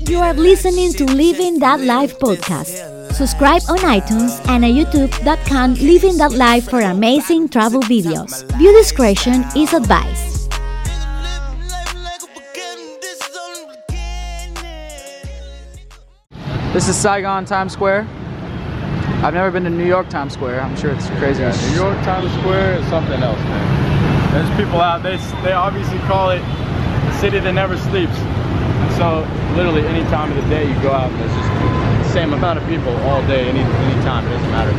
You are listening to Living That Life podcast. Subscribe on iTunes and at youtube.com Living That Life for amazing travel videos. View discretion is advised. This is Saigon Times Square. I've never been to New York Times Square. I'm sure it's crazy. Yeah, New York Times Square is something else, man. There's people out. They they obviously call it the city that never sleeps. So literally any time of the day you go out, and there's just the same amount of people all day, any any time. It doesn't matter.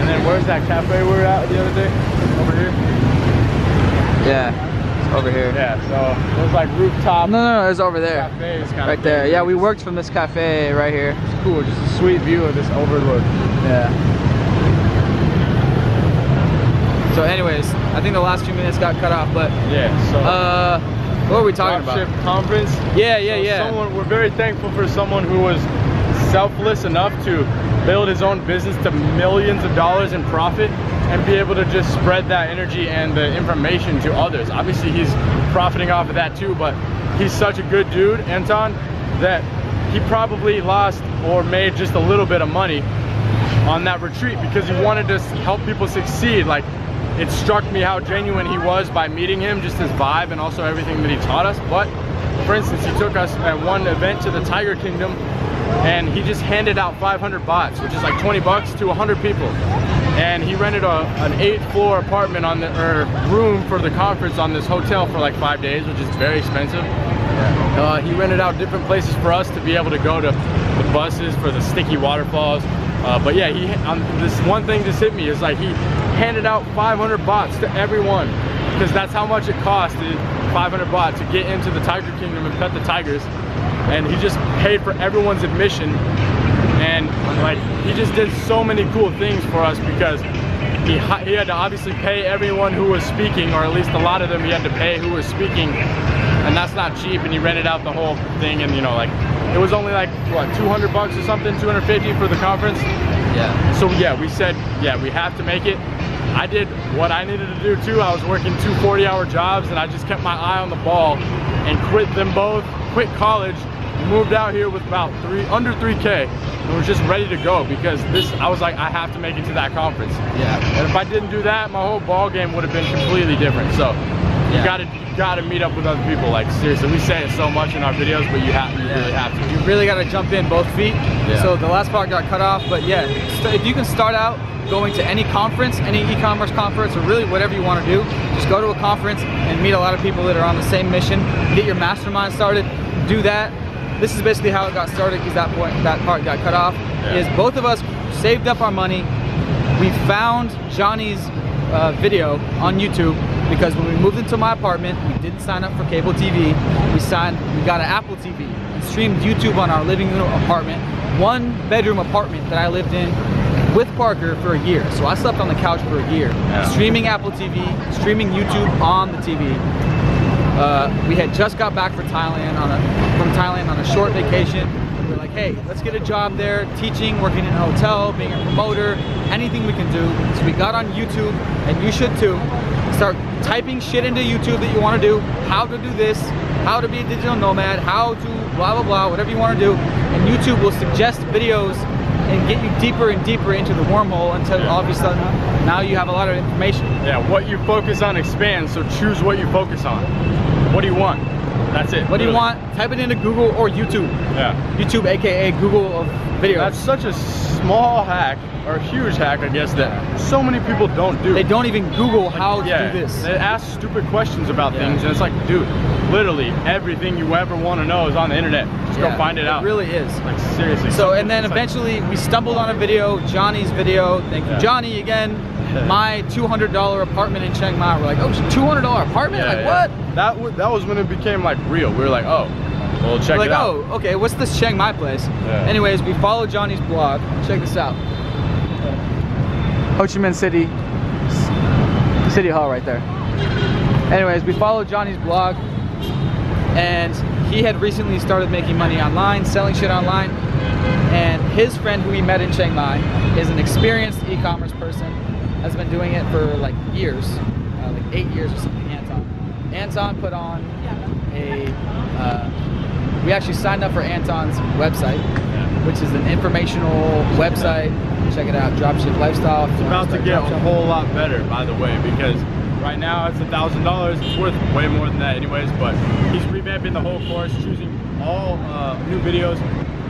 And then where's that cafe we were at the other day? Over here. Yeah, it's over here. Yeah. So there's like rooftop No, no, no, it's over there. cafes kind Right of there. thing. Yeah, we worked from this cafe right here. It's cool. Just a sweet view of this overlook. Yeah. So anyways, I think the last few minutes got cut off, but Yeah. So. uh, what are we talking about? Conference. Yeah, yeah, So yeah. Someone, we're very thankful for someone who was selfless enough to build his own business to millions of dollars in profit and be able to just spread that energy and the information to others. Obviously, he's profiting off of that too, but he's such a good dude, Anton, that he probably lost or made just a little bit of money on that retreat because he wanted to help people succeed. Like, it struck me how genuine he was by meeting him, just his vibe and also everything that he taught us. But, for instance, he took us at one event to the Tiger Kingdom and he just handed out 500 bahts, which is like 20 bucks to 100 people. And he rented a, an eight floor apartment on the, or room for the conference on this hotel for like five days, which is very expensive. Uh, he rented out different places for us to be able to go to the buses for the sticky waterfalls. Uh, but yeah, he um, this one thing just hit me is like he handed out 500 bahts to everyone because that's how much it costed 500 baht to get into the Tiger Kingdom and pet the tigers. And he just paid for everyone's admission. And like he just did so many cool things for us because he, he had to obviously pay everyone who was speaking or at least a lot of them he had to pay who was speaking. And that's not cheap and he rented out the whole thing and you know like it was only like what 200 bucks or something 250 for the conference Yeah. so yeah we said yeah we have to make it I did what I needed to do too I was working two 40 hour jobs and I just kept my eye on the ball and quit them both quit college moved out here with about three under 3k and was just ready to go because this I was like I have to make it to that conference Yeah. and if I didn't do that my whole ball game would have been completely different so Yeah. you gotta gotta meet up with other people like seriously we say it so much in our videos but you have you really have to You really got to jump in both feet. Yeah. So the last part got cut off, but yeah, if you can start out going to any conference, any e-commerce conference, or really whatever you want to do, just go to a conference and meet a lot of people that are on the same mission. Get your mastermind started. Do that. This is basically how it got started because that point, that part got cut off. Yeah. Is both of us saved up our money. We found Johnny's uh, video on YouTube because when we moved into my apartment, we didn't sign up for cable TV. We signed, we got an Apple TV and streamed YouTube on our living room apartment, one bedroom apartment that I lived in with Parker for a year. So I slept on the couch for a year, Yeah. streaming Apple TV, streaming YouTube on the TV. Uh, we had just got back for Thailand on a, from Thailand on a short vacation. We were like, hey, let's get a job there, teaching, working in a hotel, being a promoter, anything we can do. So we got on YouTube, and you should too. Start typing shit into YouTube that you want to do, how to do this, how to be a digital nomad, how to blah blah blah, whatever you want to do, and YouTube will suggest videos and get you deeper and deeper into the wormhole until all of a sudden now you have a lot of information. Yeah, what you focus on expands, so choose what you focus on. What do you want? That's it. What do you want? Type it into Google or YouTube. Yeah. YouTube, aka Google of videos. That's such a small hack, or a huge hack, I guess, that so many people don't do. they don't even Google how to yeah, do this. They ask stupid questions about Yeah. things, and it's like, dude, literally everything you ever want to know is on the internet. Just Yeah, go find it, out. It really is. like seriously. So and then It's like- eventually we stumbled on a video, Johnny's video. Thank you, Johnny, again. My $200 apartment in Chiang Mai. We're like, oh, $200 apartment? Like what? That that was when it became like real. We were like, oh, well, check We're like, it out. oh, okay, what's this Chiang Mai place? Yeah. Anyways, we follow Johnny's blog. Check this out. Ho Chi Minh City, City Hall right there. Anyways, we followed Johnny's blog and he had recently started making money online, selling shit online. And his friend who we met in Chiang Mai is an experienced e-commerce person, has been doing it for like years, uh, like eight years or something, Anton. Anton put on a. Uh, we actually signed up for Anton's website, which is an informational website. Check it out, Dropship Lifestyle. It's about to get a whole lot better, by the way, because right now it's a thousand dollars. It's worth way more than that, anyways. But he's revamping the whole course, choosing all uh, new videos,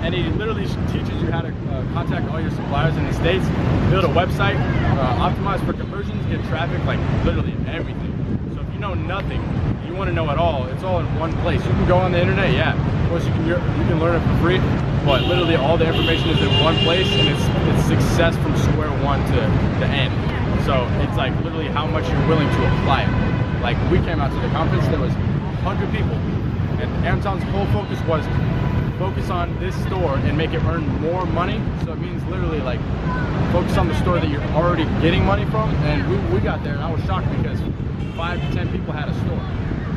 and he literally teaches you how to uh, contact all your suppliers in the states, build a website, uh, optimize for conversions, get traffic, like literally everything. You know nothing, you want to know it all. It's all in one place. You can go on the internet, yeah. Of course, you can you can learn it for free, but literally all the information is in one place, and it's it's success from square one to the end. So it's like literally how much you're willing to apply it. Like we came out to the conference, there was 100 people, and Anton's whole focus was focus on this store and make it earn more money. So it means literally like focus on the store that you're already getting money from. And we, we got there and I was shocked because five to ten people had a store.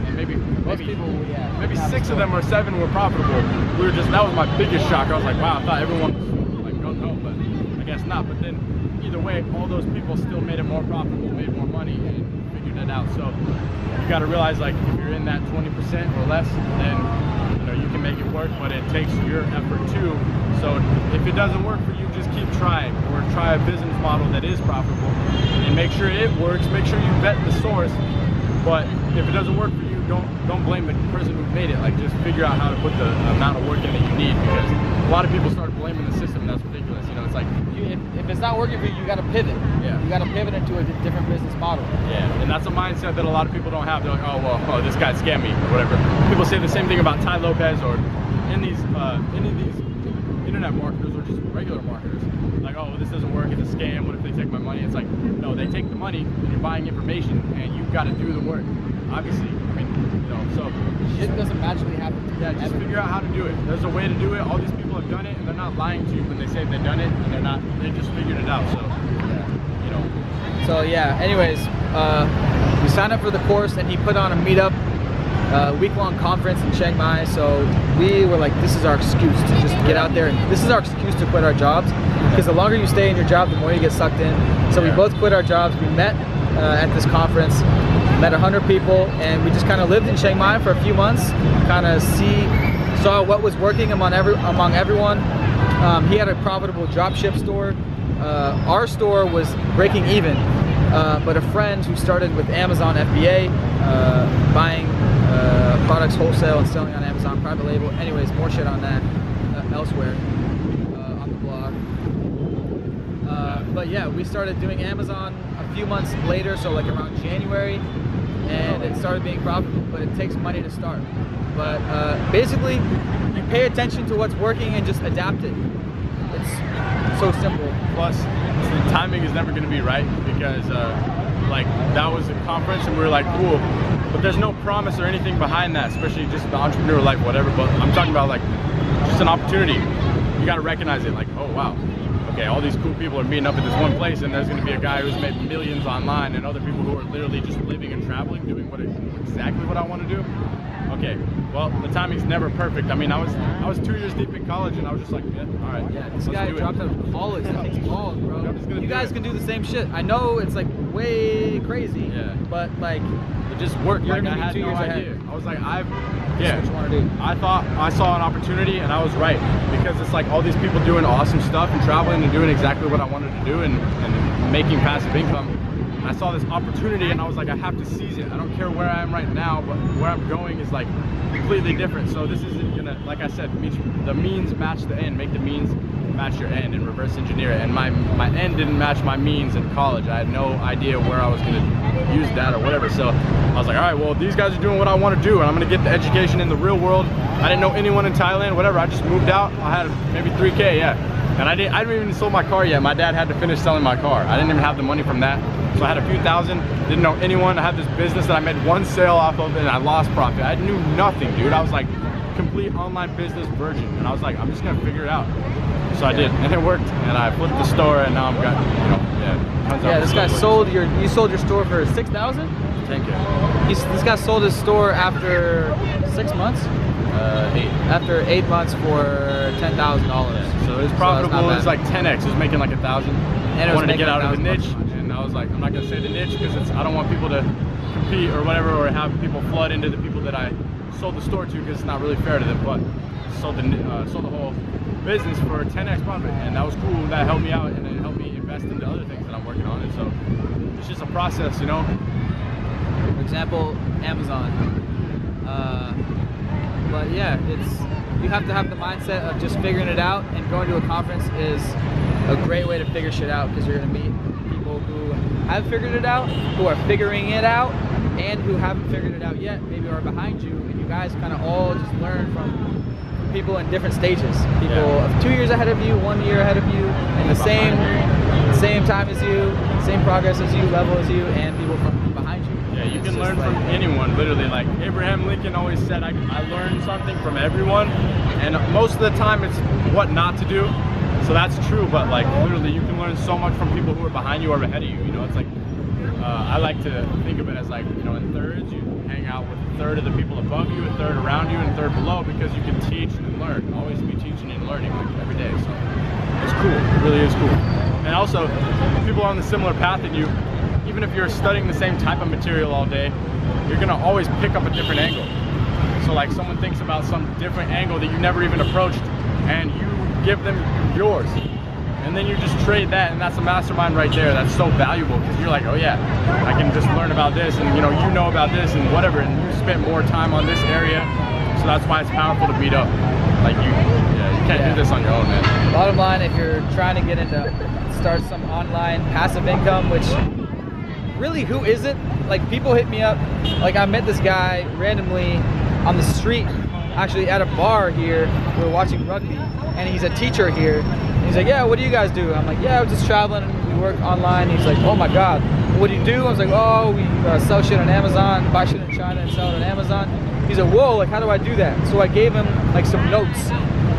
And maybe maybe, people, yeah, maybe six of them or seven were profitable. We were just that was my biggest shock. I was like, wow, I thought everyone was like gung ho, but I guess not. But then either way, all those people still made it more profitable, made more money and figured it out. So you gotta realize like if you're in that 20% or less, then you know you can make it work, but it takes your effort too. So if it doesn't work for you, just keep trying or try a business model that is profitable and make sure it works. Make sure you vet the source. But if it doesn't work for you, don't don't blame the person who made it. Like just figure out how to put the amount of work in that you need because a lot of people start blaming the system. That's ridiculous. You know, it's like if, if it's not working for you, you got to pivot. Yeah. You got to pivot into a different business model. Yeah, and that's a mindset that a lot of people don't have. They're like, oh well, oh this guy scammed me or whatever. People say the same thing about Tai Lopez or in these uh, any of these internet marketers or just regular marketers. Like, oh, this doesn't work. It's a scam. What if they take my money? It's like, no, they take the money and you're buying information and you've got to do the work. Obviously, I mean, you know, so Shit doesn't magically happen. yeah, just Ever. figure out how to do it. There's a way to do it. All these people have done it, and they're not lying to you when they say they've done it, and they're not. They just figured it out. So, you know, So yeah. Anyways, uh, we signed up for the course, and he put on a meetup, uh, week-long conference in Chiang Mai. So we were like, this is our excuse to just get out there, and this is our excuse to quit our jobs. Because the longer you stay in your job, the more you get sucked in. So we both quit our jobs. We met uh, at this conference, met 100 people, and we just kind of lived in Chiang Mai for a few months, kind of see, saw what was working among every among everyone. Um, he had a profitable dropship store. Uh, our store was breaking even, uh, but a friend who started with Amazon FBA, uh, buying uh, products wholesale and selling on Amazon private label. Anyways, more shit on that uh, elsewhere on the blog. But yeah, we started doing Amazon a few months later, so like around January, and it started being profitable. But it takes money to start. But uh, basically, you pay attention to what's working and just adapt it. It's so simple. Plus, the timing is never going to be right because, uh, like, that was a conference and we were like, cool. But there's no promise or anything behind that, especially just the entrepreneur life, whatever. But I'm talking about, like, just an opportunity. You got to recognize it, like, oh, wow. Okay, all these cool people are meeting up at this one place, and there's going to be a guy who's made millions online, and other people who are literally just living and traveling, doing what it, exactly what I want to do. Okay, well, the timing's never perfect. I mean, I was I was two years deep in college, and I was just like, yeah, all right, Yeah, this guy do it. dropped out of college. That takes balls, bro. I'm just gonna You guys it. can do the same shit. I know it's like way crazy. Yeah. But like, It just worked. You're like gonna I had two no years ahead. I was like, I've yeah. yeah. what you want to do. I thought I saw an opportunity and I was right because it's like all these people doing awesome stuff and traveling and doing exactly what I wanted to do and, and making passive income. I saw this opportunity and I was like, I have to seize it. I don't care where I am right now, but where I'm going is like completely different. So this isn't gonna, like I said, the means match the end. Make the means match your end and reverse engineer it. And my my end didn't match my means in college. I had no idea where I was gonna use that or whatever. So I was like, all right, well these guys are doing what I want to do, and I'm gonna get the education in the real world. I didn't know anyone in Thailand, whatever. I just moved out. I had maybe 3K, yeah. And I didn't, I didn't even sold my car yet. My dad had to finish selling my car. I didn't even have the money from that. So I had a few thousand, didn't know anyone. I had this business that I made one sale off of and I lost profit. I knew nothing, dude. I was like complete online business virgin. And I was like, I'm just gonna figure it out. So I did, and it worked. And I flipped the store and now I'm got, you know, yeah. Yeah, this guy sold your. You sold your store for six thousand. 10K. He's this guy sold his store after six months. Uh, eight. After eight months for ten thousand dollars. So it was profitable. it was like 10x. It was making like a thousand. And it wanted to get out of the niche, and I was like, I'm not gonna say the niche because it's. I don't want people to compete or whatever, or have people flood into the people that I sold the store to because it's not really fair to them. But sold the uh, sold the whole business for 10x profit, and that was cool. That helped me out, and it helped me invest into other things that I'm working on. And so it's just a process, you know. For example, Amazon. Uh, but yeah, it's you have to have the mindset of just figuring it out, and going to a conference is a great way to figure shit out because you're gonna meet have figured it out, who are figuring it out, and who haven't figured it out yet, maybe are behind you, and you guys kind of all just learn from people in different stages. People Yeah. two years ahead of you, one year ahead of you, in the same same time as you, same progress as you, level as you, and people from behind you. Yeah, you It's can learn like- from anyone, literally. Like Abraham Lincoln always said, I, I learned something from everyone. And most of the time it's what not to do. So that's true, but like literally you can learn so much from people who are behind you or ahead of you. You know, it's like, uh, I like to think of it as like, you know, in thirds, you hang out with a third of the people above you, a third around you, and a third below because you can teach and learn. Always be teaching and learning like, every day. So it's cool. It really is cool. And also, people on the similar path than you, even if you're studying the same type of material all day, you're gonna always pick up a different angle. So like someone thinks about some different angle that you never even approached, and you give them yours. And then you just trade that, and that's a mastermind right there. That's so valuable because you're like, oh yeah, I can just learn about this, and you know, you know about this, and whatever, and you spent more time on this area. So that's why it's powerful to meet up. Like you, yeah, you can't Yeah. do this on your own, man. Bottom line, if you're trying to get into start some online passive income, which really who is it? Like people hit me up. Like I met this guy randomly on the street, actually at a bar here. we're watching rugby, and he's a teacher here. And he's like, "Yeah, what do you guys do?" I'm like, "Yeah, I'm just traveling. We work online." He's like, "Oh my God, what do you do?" I was like, "Oh, we uh, sell shit on Amazon, buy shit in China, and sell it on Amazon." He's like, "Whoa, like how do I do that?" So I gave him like some notes,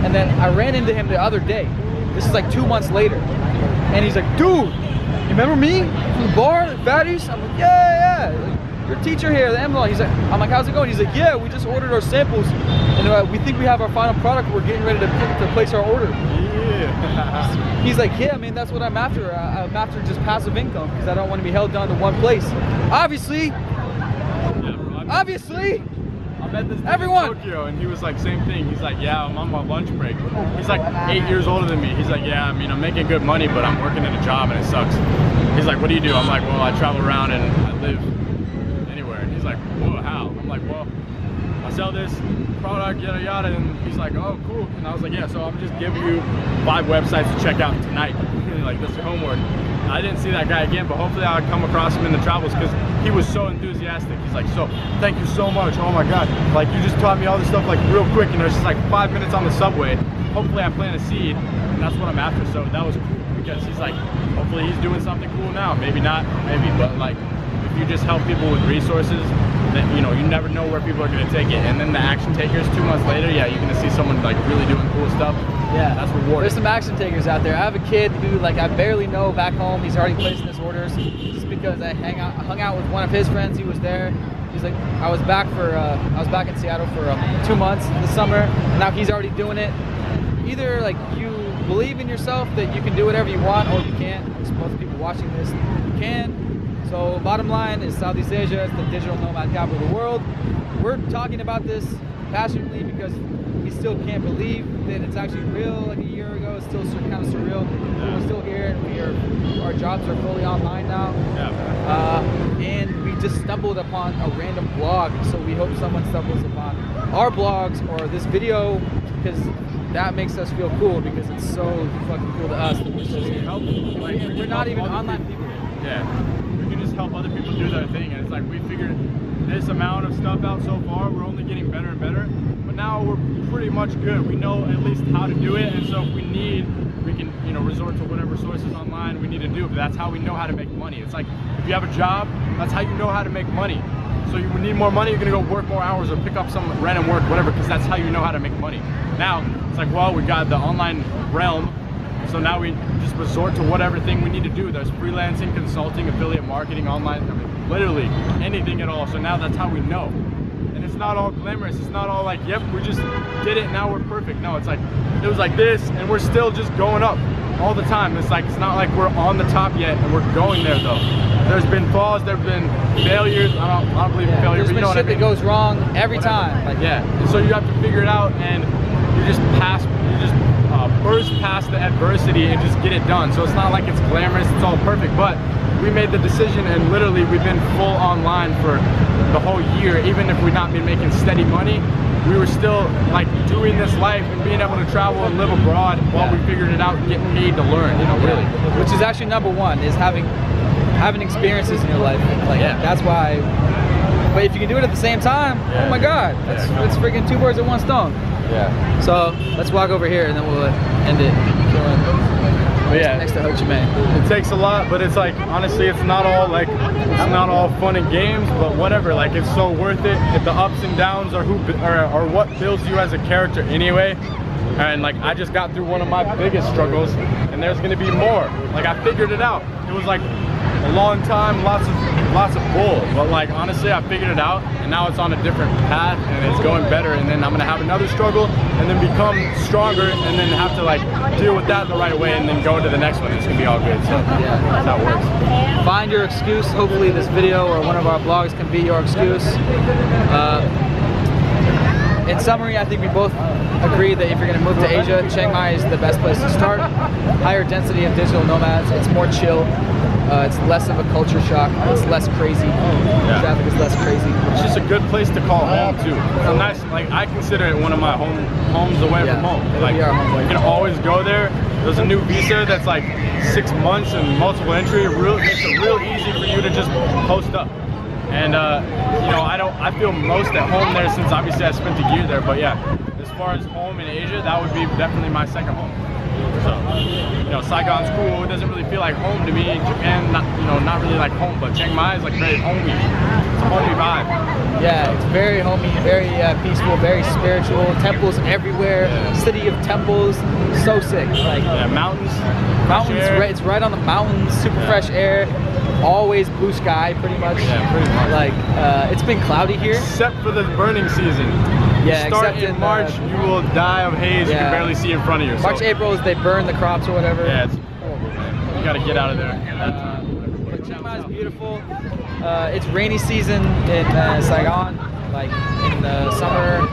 and then I ran into him the other day. This is like two months later, and he's like, "Dude, you remember me from the bar, fatties?" I'm like, "Yeah, yeah." Your teacher here, the Amazon. He's like, I'm like, how's it going? He's like, yeah, we just ordered our samples, and uh, we think we have our final product. We're getting ready to, to place our order. Yeah. He's like, yeah, man, that's what I'm after. I, I'm after just passive income because I don't want to be held down to one place. Obviously, Yeah, obviously. I met this Everyone. in Tokyo, and he was like, same thing. He's like, yeah, I'm on my lunch break. He's like eight years older than me. He's like, yeah, I mean, I'm making good money, but I'm working at a job and it sucks. He's like, what do you do? I'm like, well, I travel around and I live anywhere. And he's like, whoa, how? I'm like, well, I sell this product, yada yada. And he's like, oh, cool. And I was like, yeah, so I'm just giving you five websites to check out tonight. like, your homework. I didn't see that guy again, but hopefully I'll come across him in the travels because he was so enthusiastic. He's like, so thank you so much. Oh my God. Like you just taught me all this stuff like real quick and there's just like five minutes on the subway. Hopefully I plant a seed and that's what I'm after. So that was cool because he's like, hopefully he's doing something cool now. Maybe not, maybe, but like if you just help people with resources, then you know, you never know where people are gonna take it. And then the action takers two months later, yeah, you're gonna see someone like really doing cool stuff. Yeah, That's rewarding. There's some action takers out there. I have a kid who, like, I barely know back home. He's already placing his orders just because I hang out, hung out with one of his friends. He was there. He's like, I was back for, uh, I was back in Seattle for um, two months this summer, now he's already doing it. Either like you believe in yourself that you can do whatever you want, or you can't. Most people watching this, you can. So bottom line is Southeast Asia is the digital nomad capital of the world. We're talking about this passionately because we still can't believe that it's actually real. Like a year ago, it's still kind of surreal. We're still here, and we are our jobs are fully online now. Yeah. Uh, and we just stumbled upon a random blog, so we hope someone stumbles upon our blogs or this video because that makes us feel cool because it's so fucking cool to us that we're still here. help. Like, we we're not even online people. Yeah, just help other people do their thing, and it's like we figured this amount of stuff out so far. We're only getting better and better, but now we're pretty much good. We know at least how to do it, and so if we need, we can you know resort to whatever sources online we need to do. But that's how we know how to make money. It's like if you have a job, that's how you know how to make money. So you need more money, you're gonna go work more hours or pick up some random work, whatever, because that's how you know how to make money. Now it's like, well, we got the online realm, so now we just resort to whatever thing we need to do. There's freelancing, consulting, affiliate marketing, online, I mean, literally anything at all. So now that's how we know. And it's not all glamorous. It's not all like, yep, we just did it. Now we're perfect. No, it's like it was like this, and we're still just going up all the time. It's like it's not like we're on the top yet, and we're going there though. There's been falls, there've been failures. I don't, I don't believe in failure, There's but you know what shit I mean. that goes wrong every Whatever. time. Like, yeah. And so you have to figure it out, and you just pass, burst past the adversity and just get it done. So it's not like it's glamorous, it's all perfect, but we made the decision, and literally we've been full online for the whole year. Even if we've not been making steady money, we were still like doing this life and being able to travel and live abroad while we figured it out and getting paid to learn. You know, really. which is actually number one is having having experiences in your life. Like Yeah. that's why. But if you can do it at the same time, Yeah. oh my God, that's Yeah. that's freaking two birds with one stone. Yeah. So let's walk over here and then we'll end it. But yeah. Next to Ho Chi Minh. it takes a lot but it's like honestly it's not all like it's not all fun and games but whatever like it's so worth it if the ups and downs are who are, are what builds you as a character anyway and like i just got through one of my biggest struggles and there's gonna be more like i figured it out it was like a long time lots of lots of bull but like honestly i figured it out and now it's on a different path and it's going better and then i'm gonna have another struggle and then become stronger and then have to like deal with that the right way and then go into the next one it's gonna be all good so Yeah. works Find your excuse. Hopefully this video or one of our blogs can be your excuse. Uh, in summary, I think we both agree that if you're going to move to Asia, Chiang Mai is the best place to start. Higher density of digital nomads. It's more chill. Uh, it's less of a culture shock. It's less crazy. Traffic is less crazy. it's just a good place to call home too. It's a nice like i consider it one of my home homes away Yeah, from home like home you can always go there. There's a new visa that's like six months and multiple entry. It real makes it real easy for you to just post up. And uh, you know i don't i feel most at home there since obviously i spent a year there. But yeah as far as home in asia that would be definitely my second home. So, you know, Saigon's cool. It doesn't really feel like home to me. Japan, not you know, not really like home, but Chiang Mai is like very homey. It's a homey vibe. Yeah, it's very homey, very uh, peaceful, very spiritual. Temples everywhere. Yeah. City of temples. So sick. Like Yeah, mountains, mountains. Right, it's right on the mountains. Super Yeah. fresh air. Always blue sky, pretty much. Yeah, pretty much. Like uh, it's been cloudy here. Except for the burning season. Yeah, you start in in, March, uh, you will die of haze. You can barely see in front of you. March, so, April is they burn the crops or whatever. Yeah, it's horrible, man. You gotta get out of there. Uh, but Chiang Mai is beautiful. Uh, it's rainy season in uh, Saigon, like in the summer.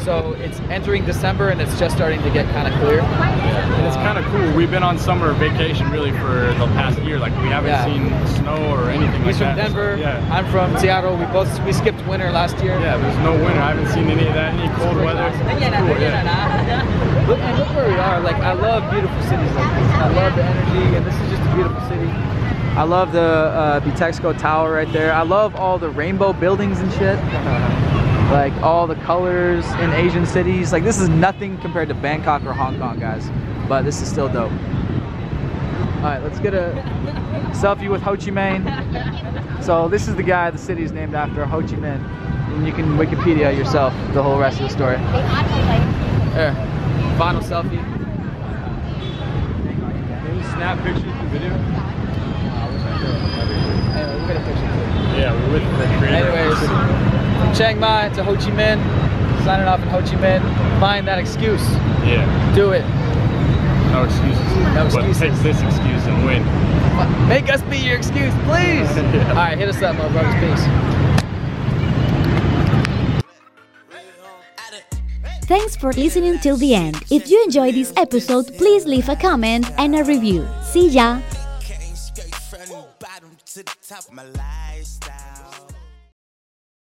So it's entering December and it's just starting to get kind of clear. And it's kind of cool. We've been on summer vacation really for the past year. Like we haven't Yeah. seen snow or anything He's like from that. Denver. Yeah. I'm from Seattle. We both we skipped winter last year. Yeah, there's no winter. I haven't seen any of that. Any cold weather. It's cool, yeah. Look, and look where we are. Like I love beautiful cities like this. I love the energy, and this is just a beautiful city. I love the uh, Bitexco Tower right there. I love all the rainbow buildings and shit. like all the colors in Asian cities. Like this is nothing compared to Bangkok or Hong Kong, guys. But this is still dope. All right, let's get a selfie with Ho Chi Minh. So this is the guy the city is named after, Ho Chi Minh. And you can Wikipedia yourself the whole rest of the story. There. Final selfie. Can you snap pictures the video? Anyway, we'll get a picture too. Yeah, we're with the creator. Anyways, from Chiang Mai to Ho Chi Minh, signing off in Ho Chi Minh. Find that excuse. Yeah, Do it. no excuses. No But excuses. take this excuse and win. Make us be your excuse, please. Yeah. All right, hit us up, my brothers. Peace. Thanks for listening till the end. If you enjoyed this episode, please leave a comment and a review. See ya! To the top of my lifestyle.